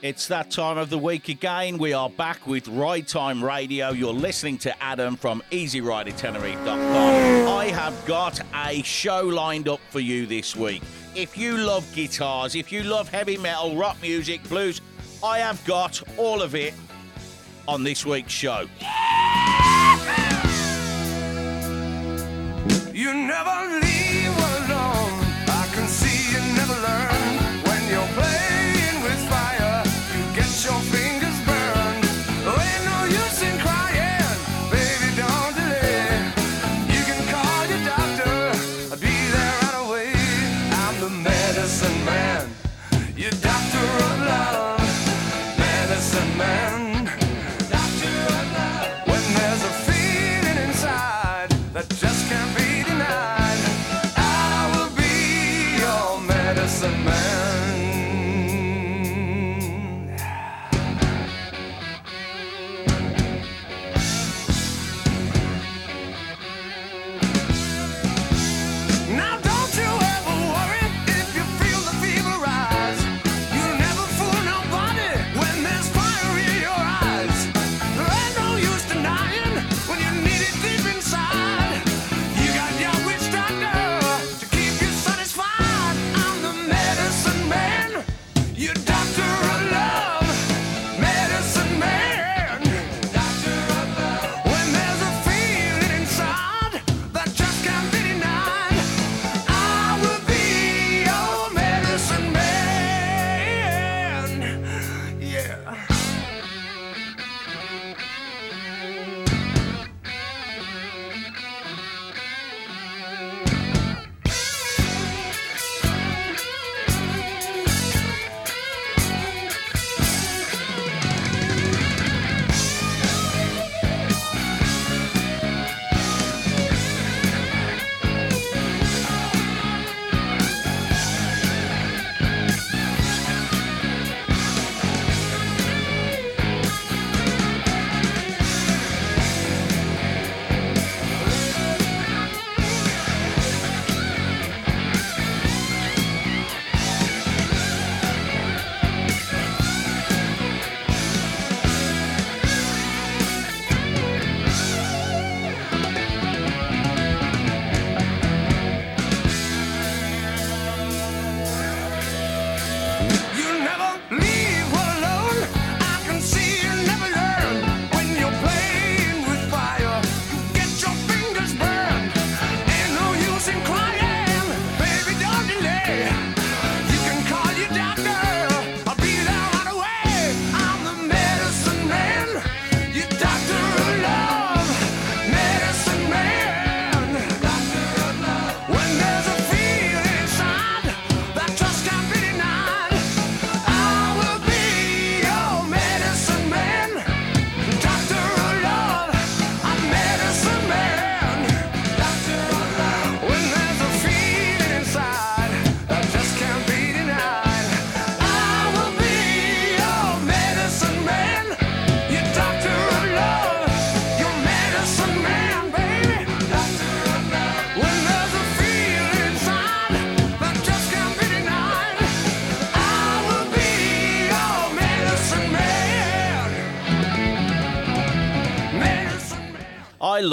It's that time of the week again. We are back with Ride Time Radio. You're listening to Adam from EasyRiderTenerife.com. I have got a show lined up for you this week. If you love guitars, if you love heavy metal, rock music, blues, I have got all of it on this week's show. You never leave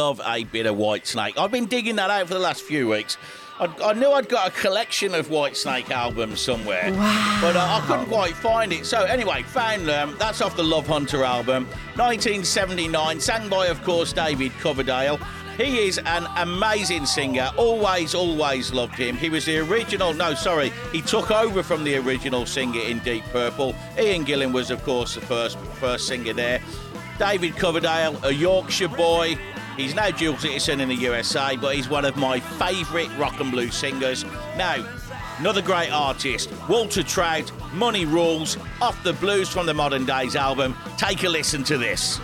love a bit of Whitesnake. I've been digging that out for the last few weeks. I, I knew I'd got a collection of Whitesnake albums somewhere, but uh, I couldn't quite find it. So anyway, found them. That's off the Love Hunter album, 1979, sang by, of course, David Coverdale. He is an amazing singer. Always, always loved him. He was the original. No, sorry, he took over from the original singer in Deep Purple. Ian Gillan was, of course, the first first singer there. David Coverdale, a Yorkshire boy. He's now dual citizen in the USA, but he's one of my favourite rock and blues singers. Now, another great artist, Walter Trout, Money Rules, off the Blues from the Modern Daze album. Take a listen to this.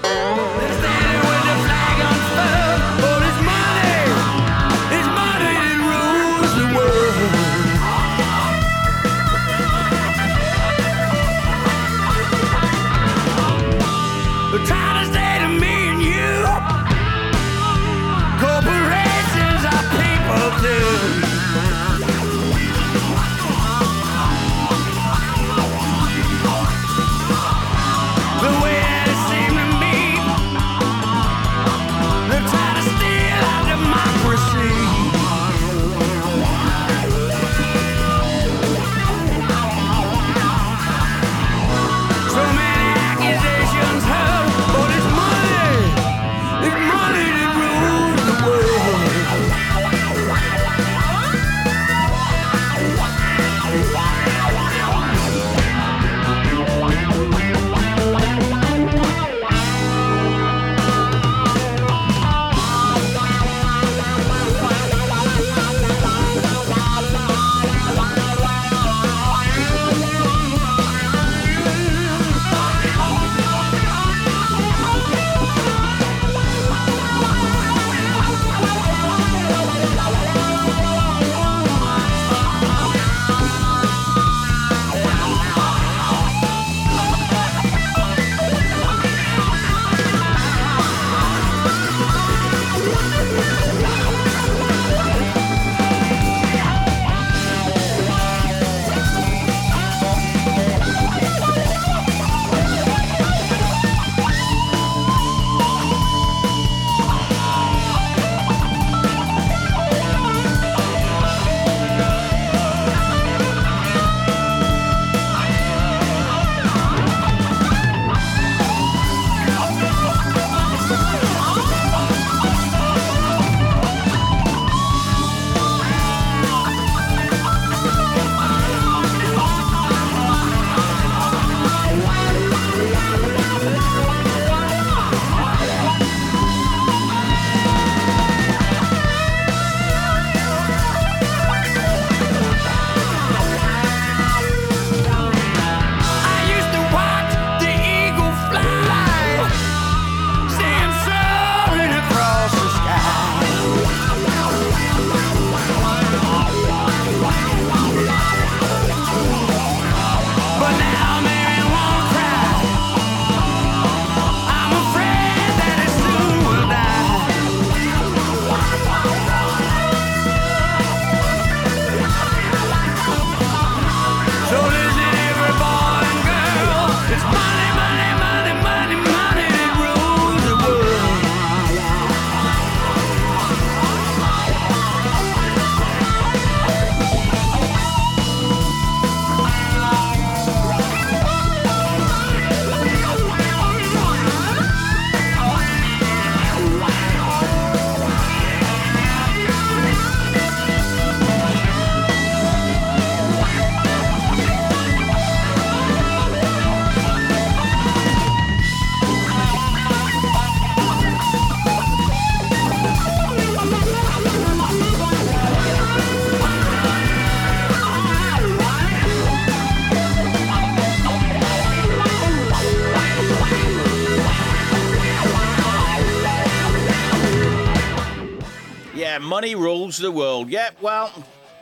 Rules the world. Yep, well,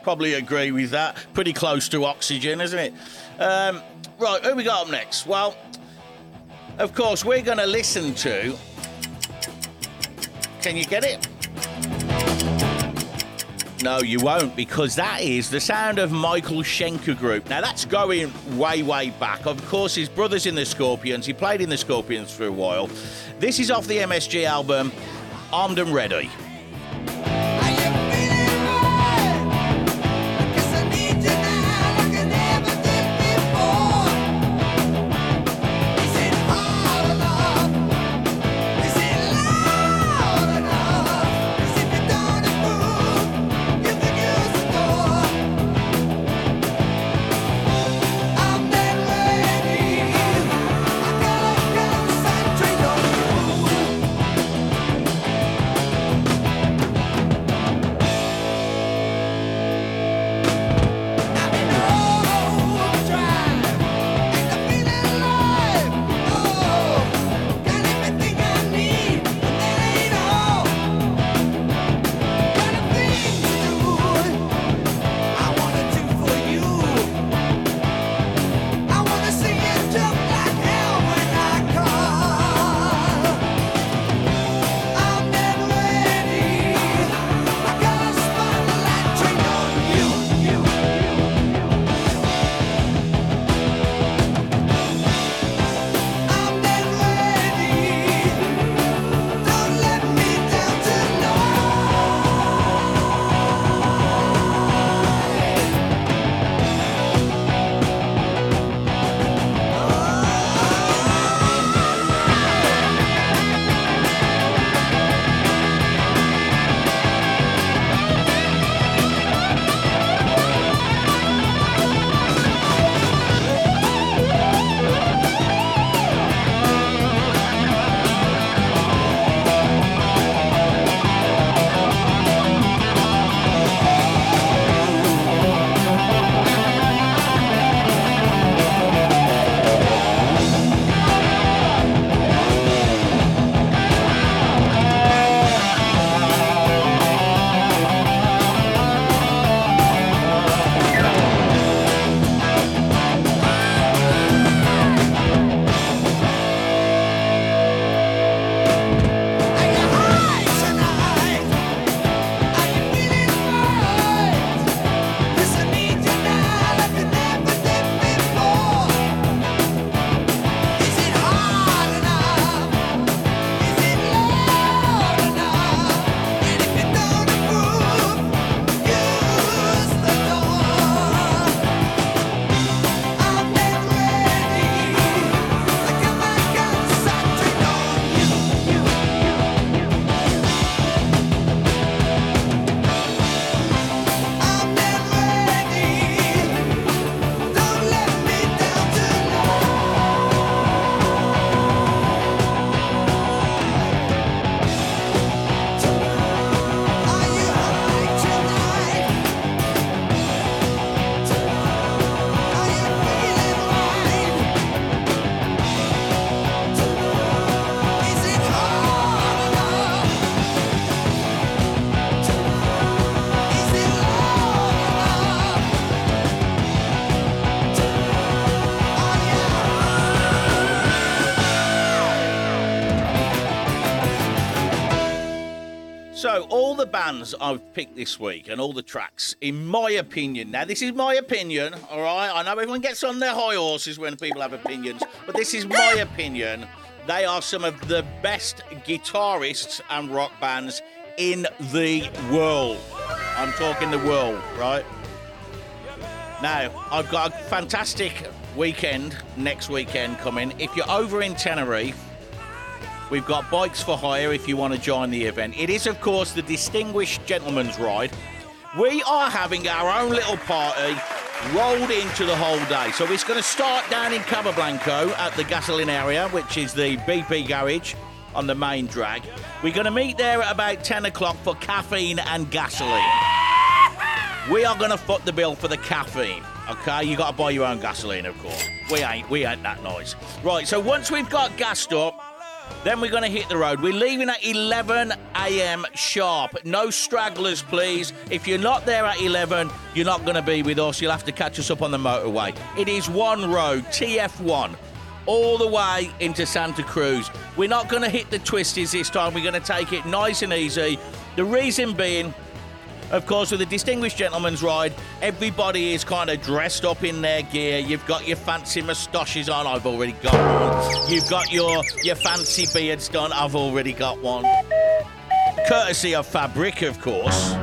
probably agree with that. Pretty close to oxygen, isn't it? Um, right, who we got up next? Well, of course, we're going to listen to. Can you get it? No, you won't, because that is the sound of Michael Schenker Group. Now, that's going way, way back. Of course, his brother's in the Scorpions. He played in the Scorpions for a while. This is off the MSG album, Armed and Ready. Bands I've picked this week and all the tracks, in my opinion, now this is my opinion, all right? I know everyone gets on their high horses when people have opinions, but this is my opinion. They are some of the best guitarists and rock bands in the world. I'm talking the world, right? Now, I've got a fantastic weekend next weekend coming. If you're over in Tenerife, We've got bikes for hire if you want to join the event. It is, of course, the Distinguished Gentleman's Ride. We are having our own little party rolled into the whole day. So it's going to start down in Cabo Blanco at the gasoline area, which is the BP garage on the main drag. We're going to meet there at about 10 o'clock for caffeine and gasoline. We are going to foot the bill for the caffeine. Okay, you got to buy your own gasoline, of course. We ain't, we ain't that nice. Right, so once we've got gassed up, Then we're going to hit the road. We're leaving at 11 a.m. sharp. No stragglers, please. If you're not there at 11, you're not going to be with us. You'll have to catch us up on the motorway. It is one road, TF1, all the way into Santa Cruz. We're not going to hit the twisties this time. We're going to take it nice and easy. The reason being, of course, with a Distinguished Gentleman's Ride, everybody is kind of dressed up in their gear. You've got your fancy moustaches on. I've already got one. You've got your, your fancy beards done. I've already got one. Courtesy of Fabric, of course.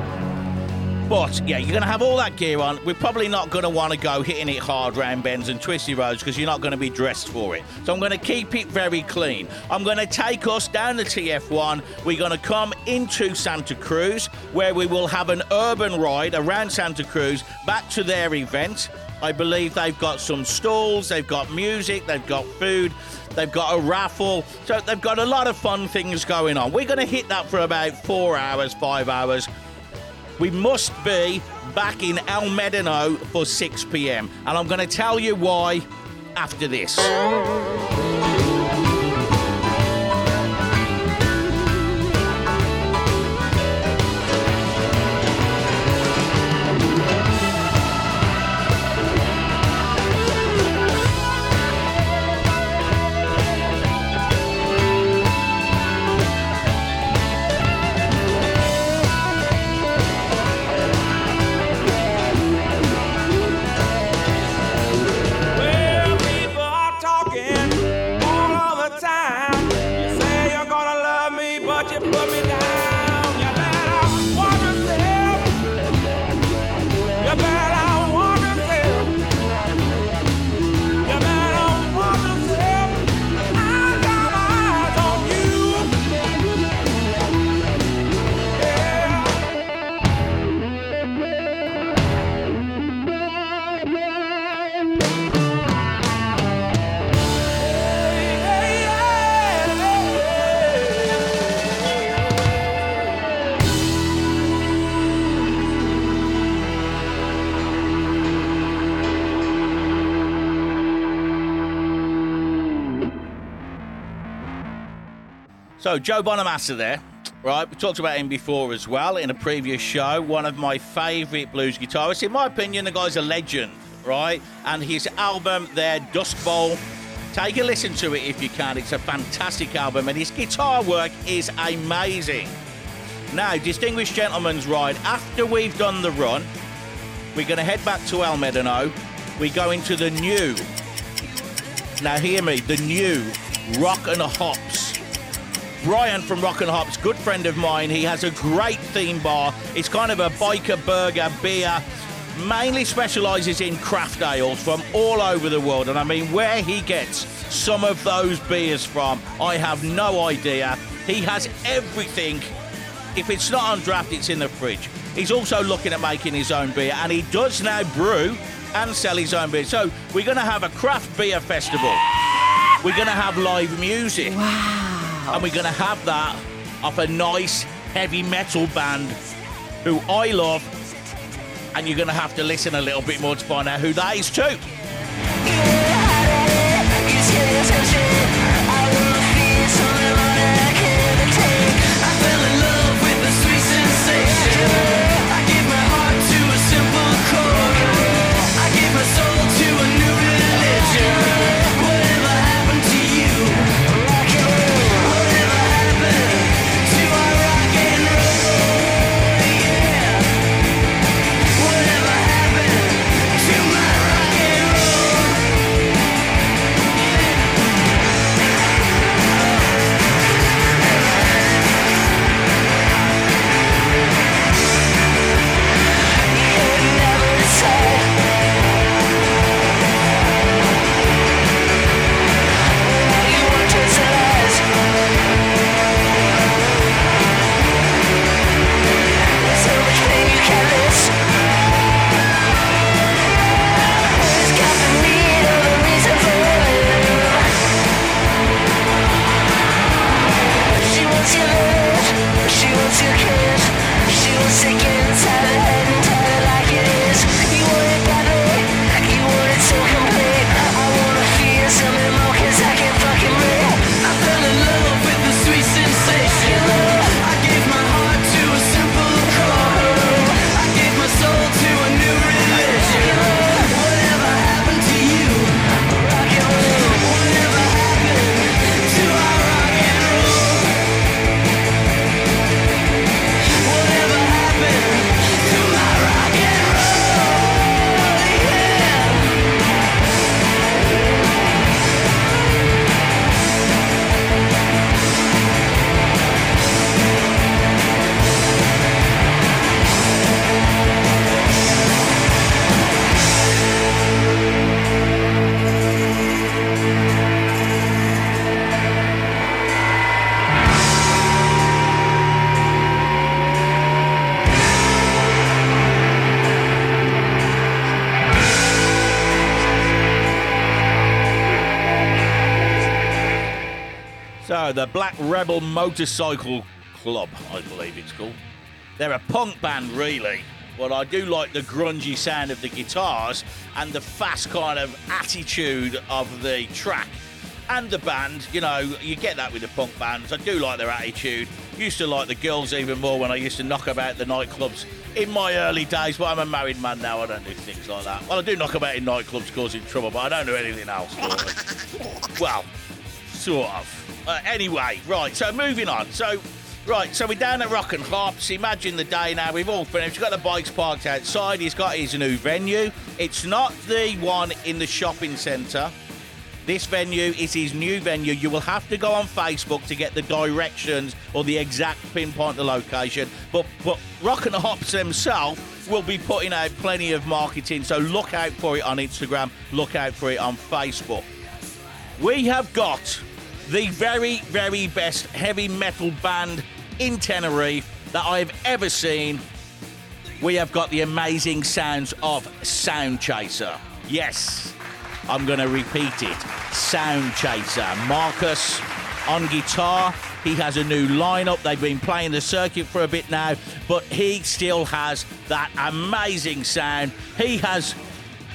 But yeah, you're going to have all that gear on. We're probably not going to want to go hitting it hard round bends and twisty roads because you're not going to be dressed for it. So I'm going to keep it very clean. I'm going to take us down the TF1. We're going to come into Santa Cruz where we will have an urban ride around Santa Cruz back to their event. I believe they've got some stalls, they've got music, they've got food, they've got a raffle. So they've got a lot of fun things going on. We're going to hit that for about four hours, five hours. We must be back in El Medano for 6 p.m. And I'm going to tell you why after this. So, Joe Bonamassa there, right? We talked about him before as well in a previous show. One of my favourite blues guitarists. In my opinion, the guy's a legend, right? And his album there, Dust Bowl, take a listen to it if you can. It's a fantastic album, and his guitar work is amazing. Now, Distinguished Gentleman's Ride, after we've done the run, we're going to head back to El Medano. We go into the new, now hear me, the new Rock and Hops Brian from Rock and Hops, good friend of mine. He has a great theme bar. It's kind of a biker burger beer. Mainly specialises in craft ales from all over the world. And I mean, where he gets some of those beers from, I have no idea. He has everything. If it's not on draft, it's in the fridge. He's also looking at making his own beer, and he does now brew and sell his own beer. So we're going to have a craft beer festival. We're going to have live music. And we're going to have that off a nice heavy metal band who I love. And you're going to have to listen a little bit more to find out who that is too. The Black Rebel Motorcycle Club, I believe it's called. They're a punk band, really, but I do like the grungy sound of the guitars and the fast kind of attitude of the track. And the band, you know, you get that with the punk bands. I do like their attitude. Used to like the girls even more when I used to knock about the nightclubs in my early days, but I'm a married man now. I don't do things like that. Well, I do knock about in nightclubs causing trouble, but I don't do anything else. well, sort of. Uh, anyway, right, so moving on. So, right, so we're down at Rock and Hops. Imagine the day now. We've all finished. We've got the bikes parked outside. He's got his new venue. It's not the one in the shopping centre. This venue is his new venue. You will have to go on Facebook to get the directions or the exact pinpoint the location. But but Rock and Hops themselves will be putting out plenty of marketing, so look out for it on Instagram, look out for it on Facebook. We have got the very, very best heavy metal band in Tenerife that I've ever seen. We have got the amazing sounds of Soundchaser. Yes, I'm going to repeat it. Soundchaser. Marcus on guitar. He has a new lineup. They've been playing the circuit for a bit now, but he still has that amazing sound. He has,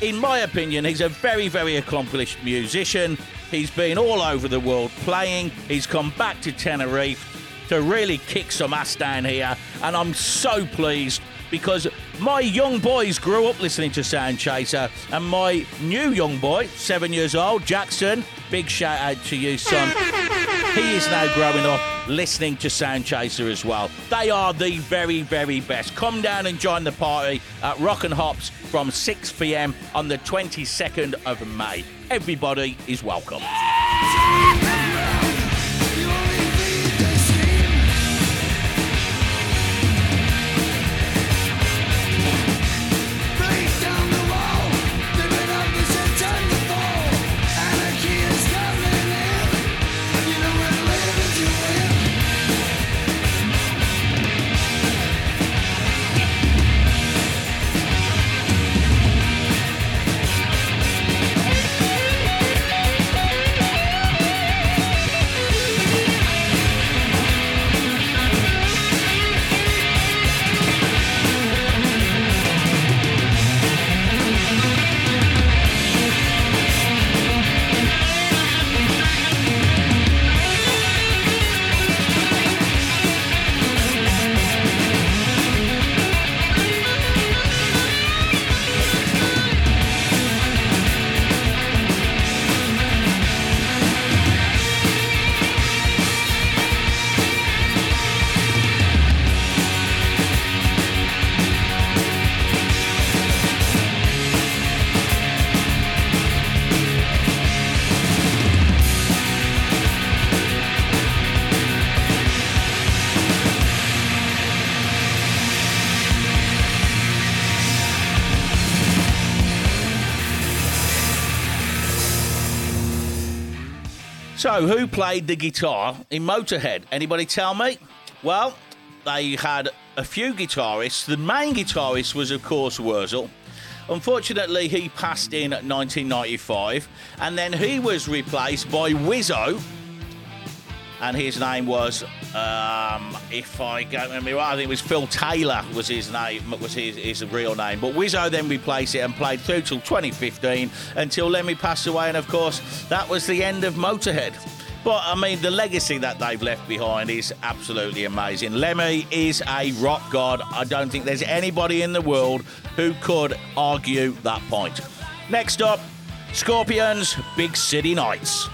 in my opinion, he's a very, very accomplished musician. He's been all over the world playing. He's come back to Tenerife to really kick some ass down here, and I'm so pleased because my young boys grew up listening to Soundchaser, and my new young boy, seven years old, Jackson, big shout out to you, son. He is now growing up listening to Soundchaser as well. They are the very, very best. Come down and join the party at Rock and Hops from 6 pm on the 22nd of May. Everybody is welcome. So, who played the guitar in Motorhead? Anybody tell me? Well, they had a few guitarists. The main guitarist was, of course, Wurzel. Unfortunately, he passed in 1995, and then he was replaced by Wizzo, and his name was, um, if I get me right, I think it was Phil Taylor was his name, was his, his real name. But Wizzo then replaced it and played through till 2015 until Lemmy passed away, and of course that was the end of Motorhead. But I mean, the legacy that they've left behind is absolutely amazing. Lemmy is a rock god. I don't think there's anybody in the world who could argue that point. Next up, Scorpions, Big City Nights.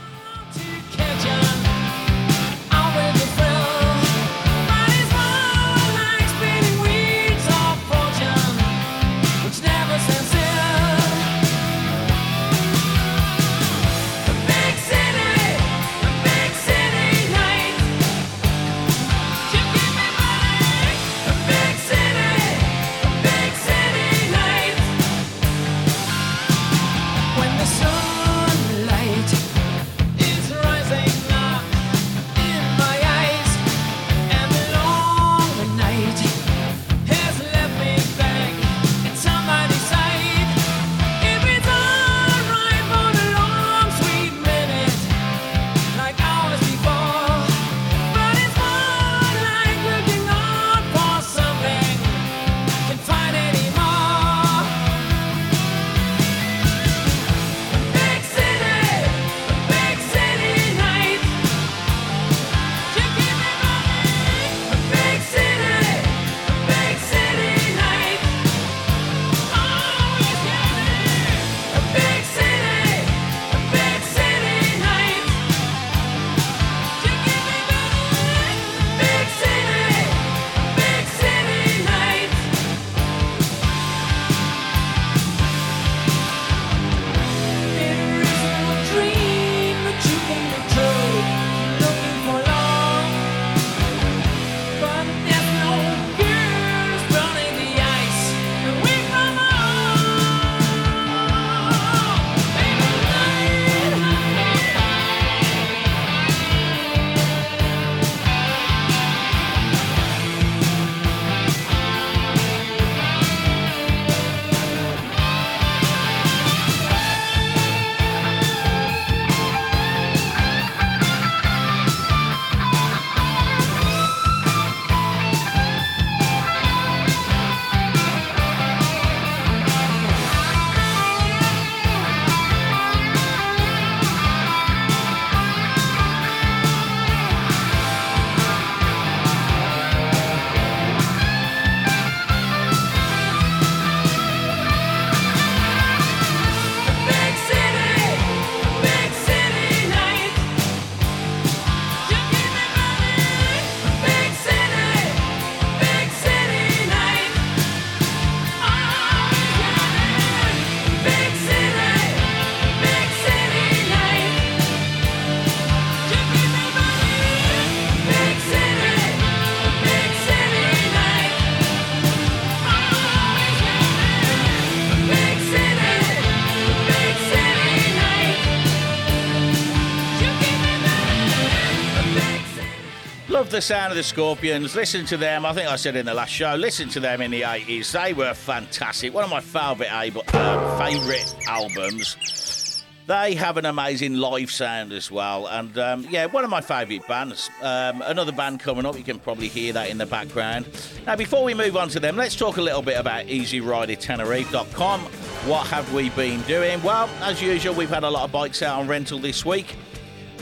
The sound of the Scorpions. Listen to them. I think I said in the last show. Listen to them in the eighties. They were fantastic. One of my favourite ab- uh, favourite albums. They have an amazing live sound as well, and um, yeah, one of my favourite bands. Um, another band coming up. You can probably hear that in the background. Now, before we move on to them, let's talk a little bit about EasyRiderTenerife.com. What have we been doing? Well, as usual, we've had a lot of bikes out on rental this week.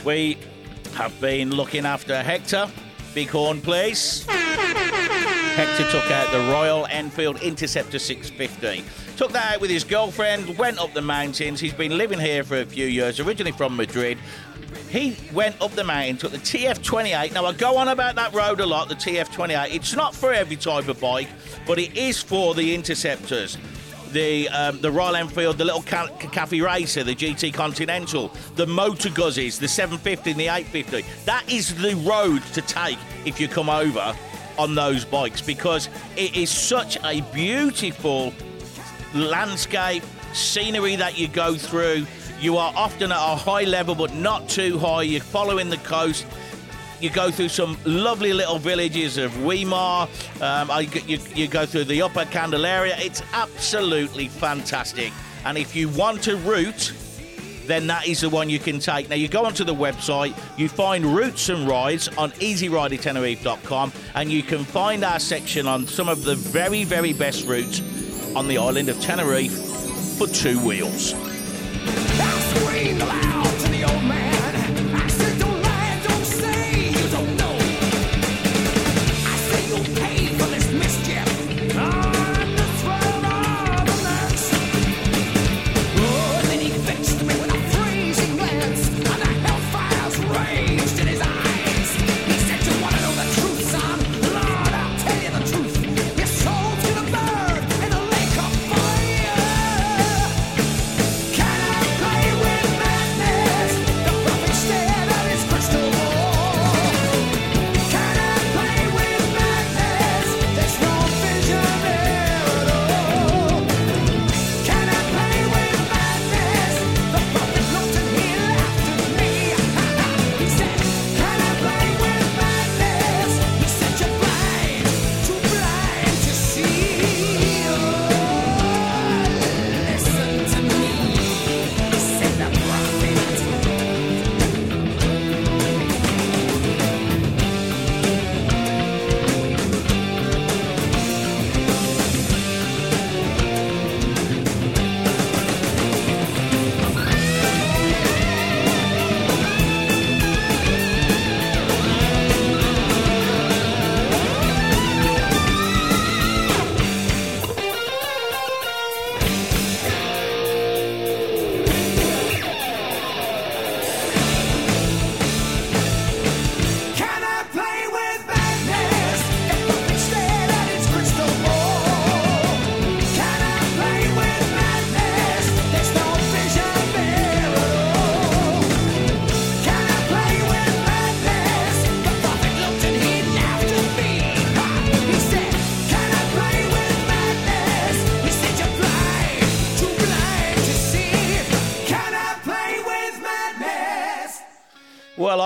We have been looking after Hector, Bighorn Place. Hector took out the Royal Enfield Interceptor 650. Took that out with his girlfriend, went up the mountains. He's been living here for a few years, originally from Madrid. He went up the mountain, took the TF28. Now, I go on about that road a lot, the TF28. It's not for every type of bike, but it is for the Interceptors. The um, the Royal Enfield, the little ca- cafe racer, the GT Continental, the Moto Guzzis, the 750 and the 850. That is the road to take if you come over on those bikes because it is such a beautiful landscape, scenery that you go through. You are often at a high level, but not too high. You're following the coast. You go through some lovely little villages of Güímar. Um, you, you go through the Upper Candelaria. It's absolutely fantastic. And if you want a route, then that is the one you can take. Now, you go onto the website, you find routes and rides on easyridertenerife.com, and you can find our section on some of the very, very best routes on the island of Tenerife for two wheels.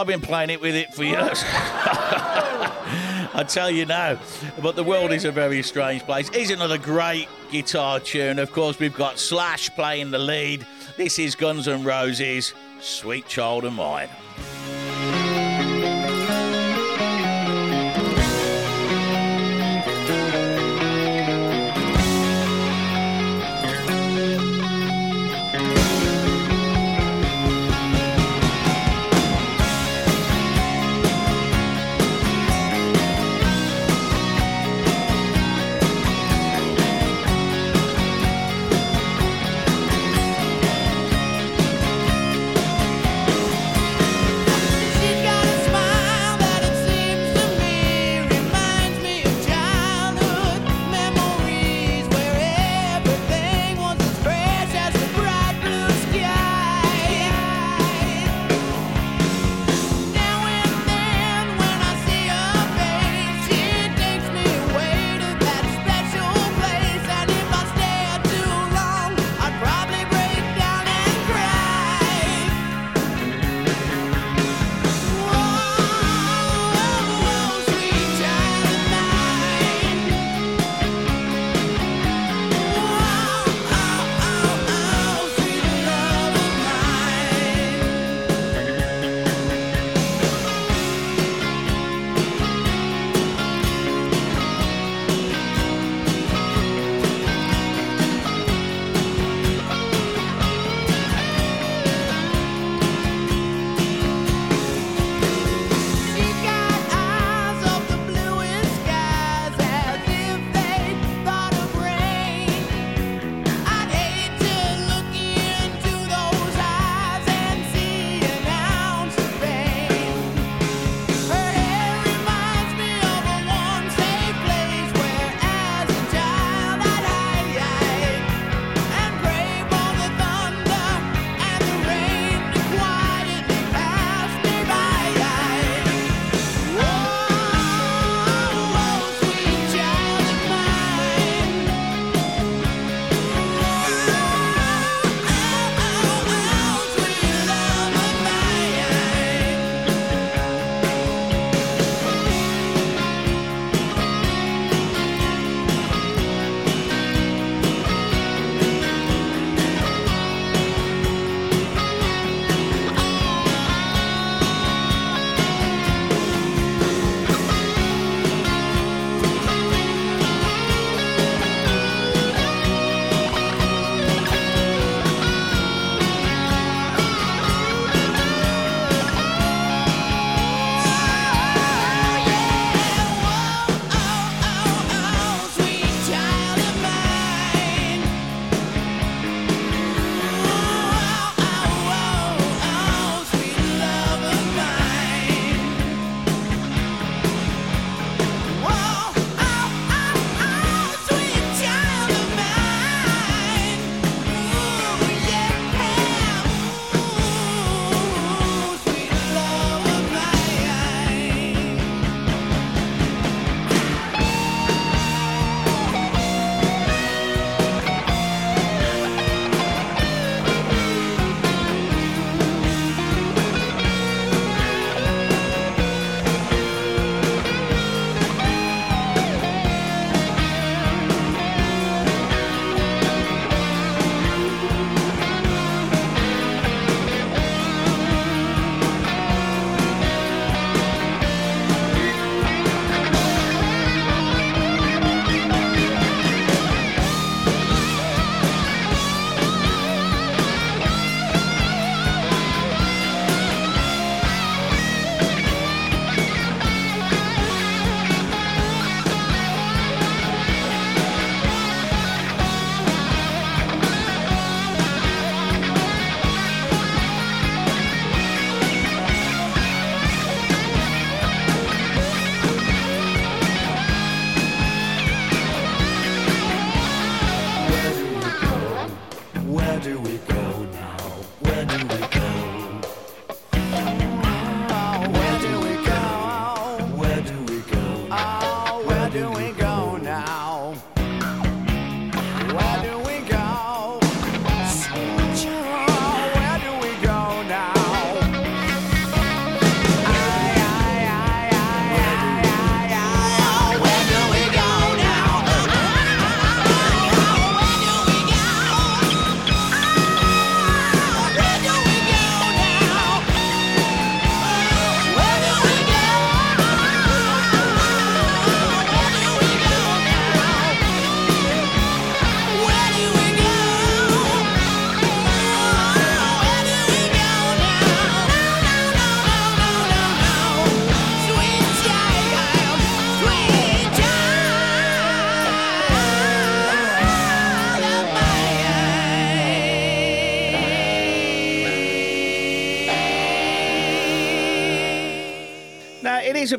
I've been playing it with it for years. I tell you now, but the world is a very strange place. Here's another great guitar tune. Of course, we've got Slash playing the lead. This is Guns N' Roses, Sweet Child of Mine.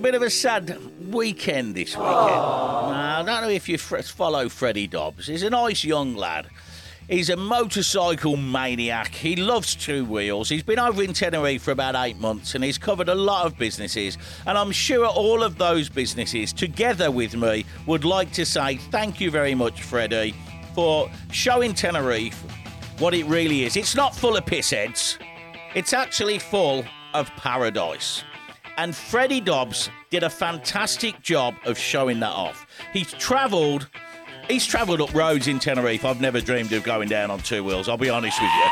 Bit of a sad weekend this weekend. Now, I don't know if you follow Freddie Dobbs. He's a nice young lad. He's a motorcycle maniac. He loves two wheels. He's been over in Tenerife for about eight months and he's covered a lot of businesses. And I'm sure all of those businesses, together with me, would like to say thank you very much, Freddie, for showing Tenerife what it really is. It's not full of pissheads, it's actually full of paradise. And Freddie Dobbs did a fantastic job of showing that off. He's travelled. He's travelled up roads in Tenerife I've never dreamed of going down on two wheels, I'll be honest with you.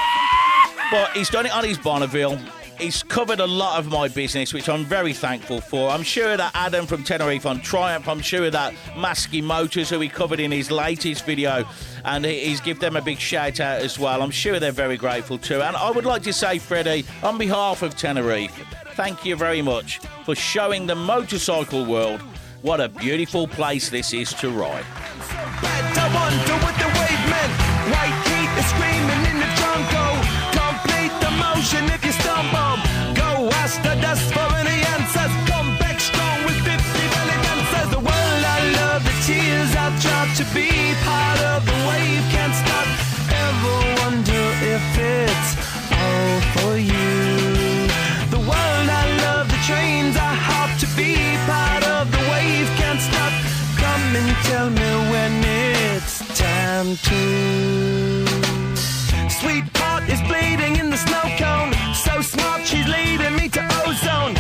But he's done it on his Bonneville. He's covered a lot of my business, which I'm very thankful for. I'm sure that Adam from Tenerife on Triumph, I'm sure that Masky Motors, who he covered in his latest video, and he's give them a big shout out as well. I'm sure they're very grateful too. And I would like to say, Freddie, on behalf of Tenerife, thank you very much for showing the motorcycle world what a beautiful place this is to ride. To. Sweetheart is bleeding in the snow cone. So smart, she's leading me to ozone.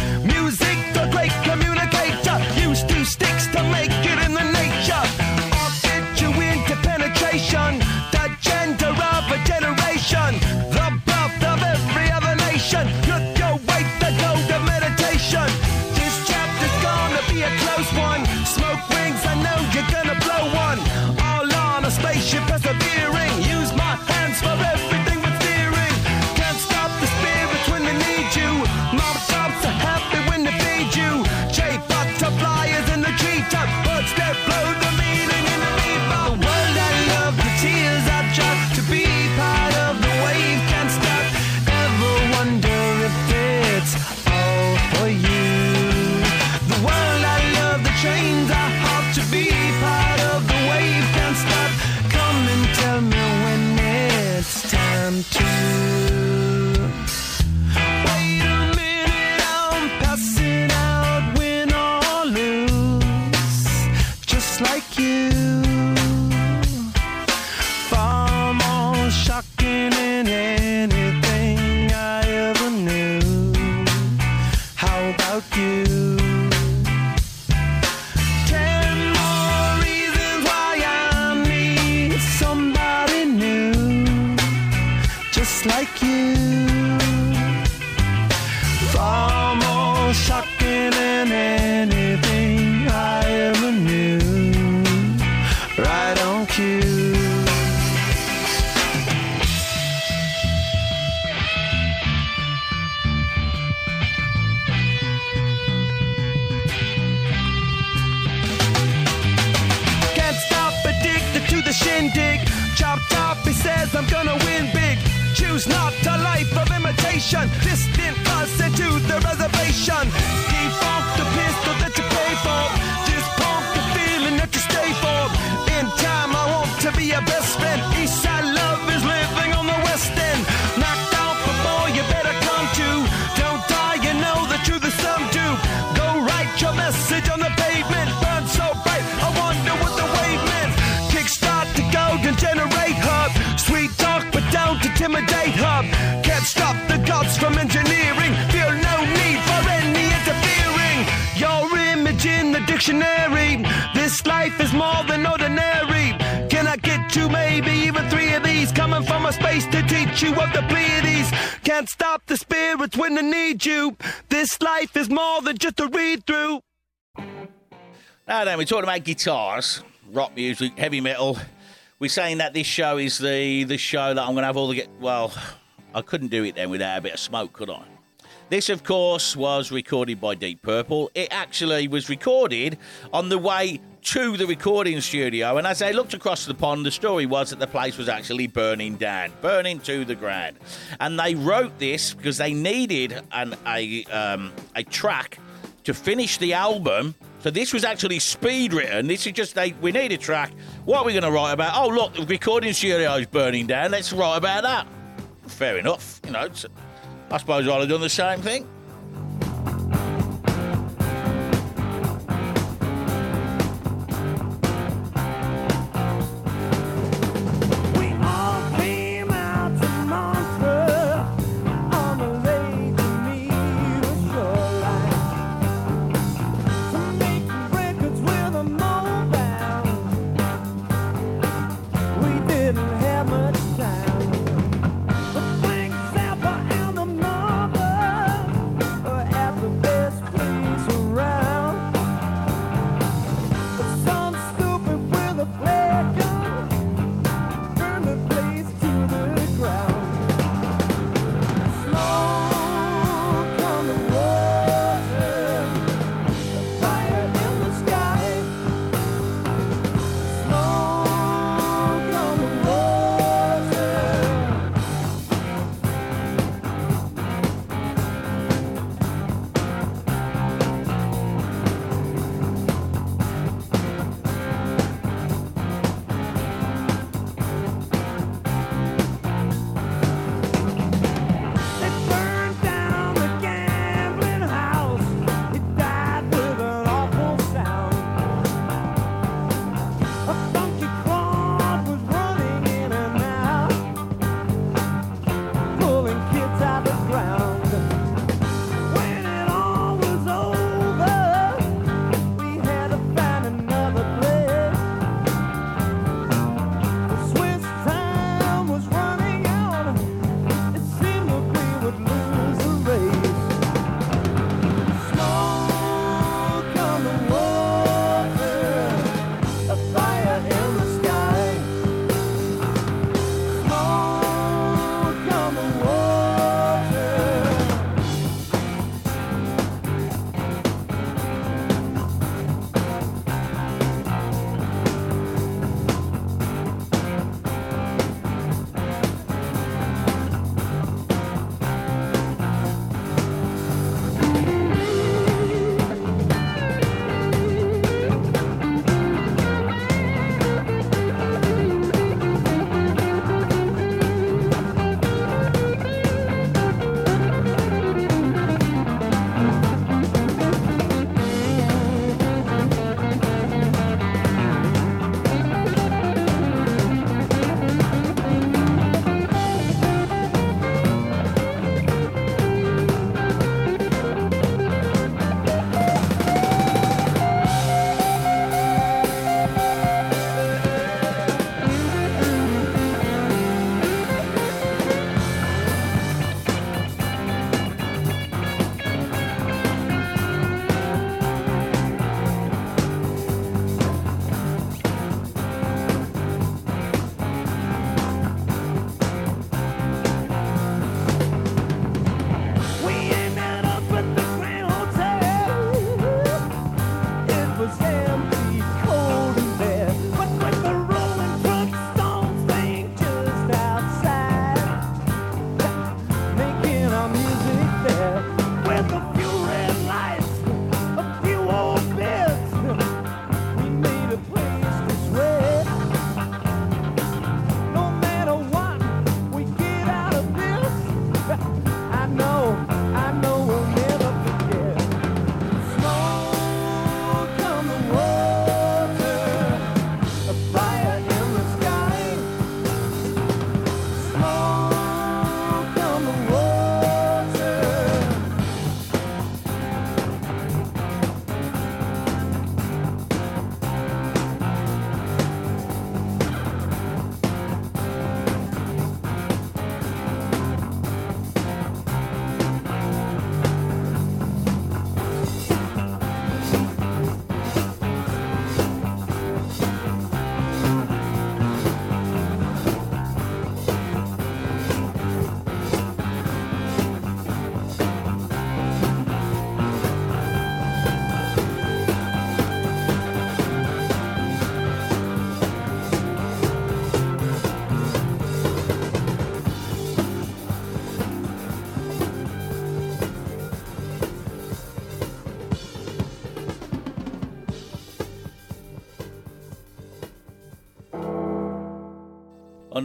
Life is more than ordinary. Can I get you maybe even three of these? Coming from a space to teach you of the Pleiades. Can't stop the spirits when they need you. This life is more than just a read through. Now then, we're talking about guitars, rock music, heavy metal. We're saying that this show is the the show that I'm going to have all the get. Well, I couldn't do it then without a bit of smoke, could I? This, of course, was recorded by Deep Purple. It actually was recorded on the way to the recording studio, and as they looked across the pond, the story was that the place was actually burning down, burning to the ground. And they wrote this because they needed an, a um, a track to finish the album. So this was actually speed written. This is just they we need a track. What are we going to write about? Oh look, the recording studio is burning down. Let's write about that. Fair enough. You know, I suppose I'd have done the same thing.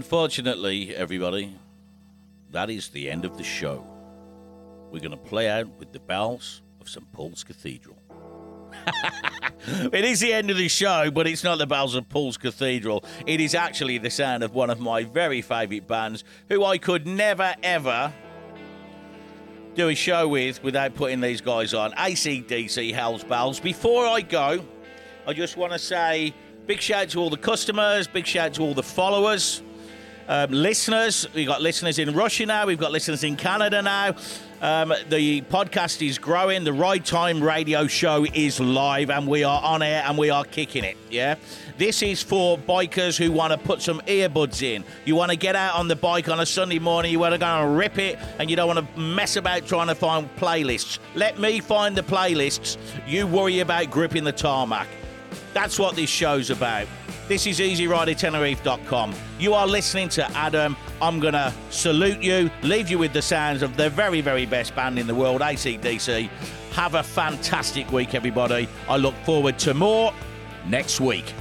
Unfortunately, everybody, that is the end of the show. We're going to play out with the bells of St. Paul's Cathedral. it is the end of the show, but it's not the bells of Paul's Cathedral. It is actually the sound of one of my very favourite bands who I could never, ever do a show with without putting these guys on. ACDC Hell's Bells. Before I go, I just want to say big shout to all the customers, big shout to all the followers, um, listeners. We've got listeners in Russia now, we've got listeners in Canada now. Um, the podcast is growing. The Ride Time radio show is live, and we are on air and we are kicking it. Yeah, this is for bikers who want to put some earbuds in. You want to get out on the bike on a Sunday morning. You want to go and rip it, and you don't want to mess about trying to find playlists. Let me find the playlists. You worry about gripping the tarmac. That's what this show's about. This is EasyRiderTenerife.com. You are listening to Adam. I'm going to salute you, leave you with the sounds of the very, very best band in the world, ACDC. Have a fantastic week, everybody. I look forward to more next week.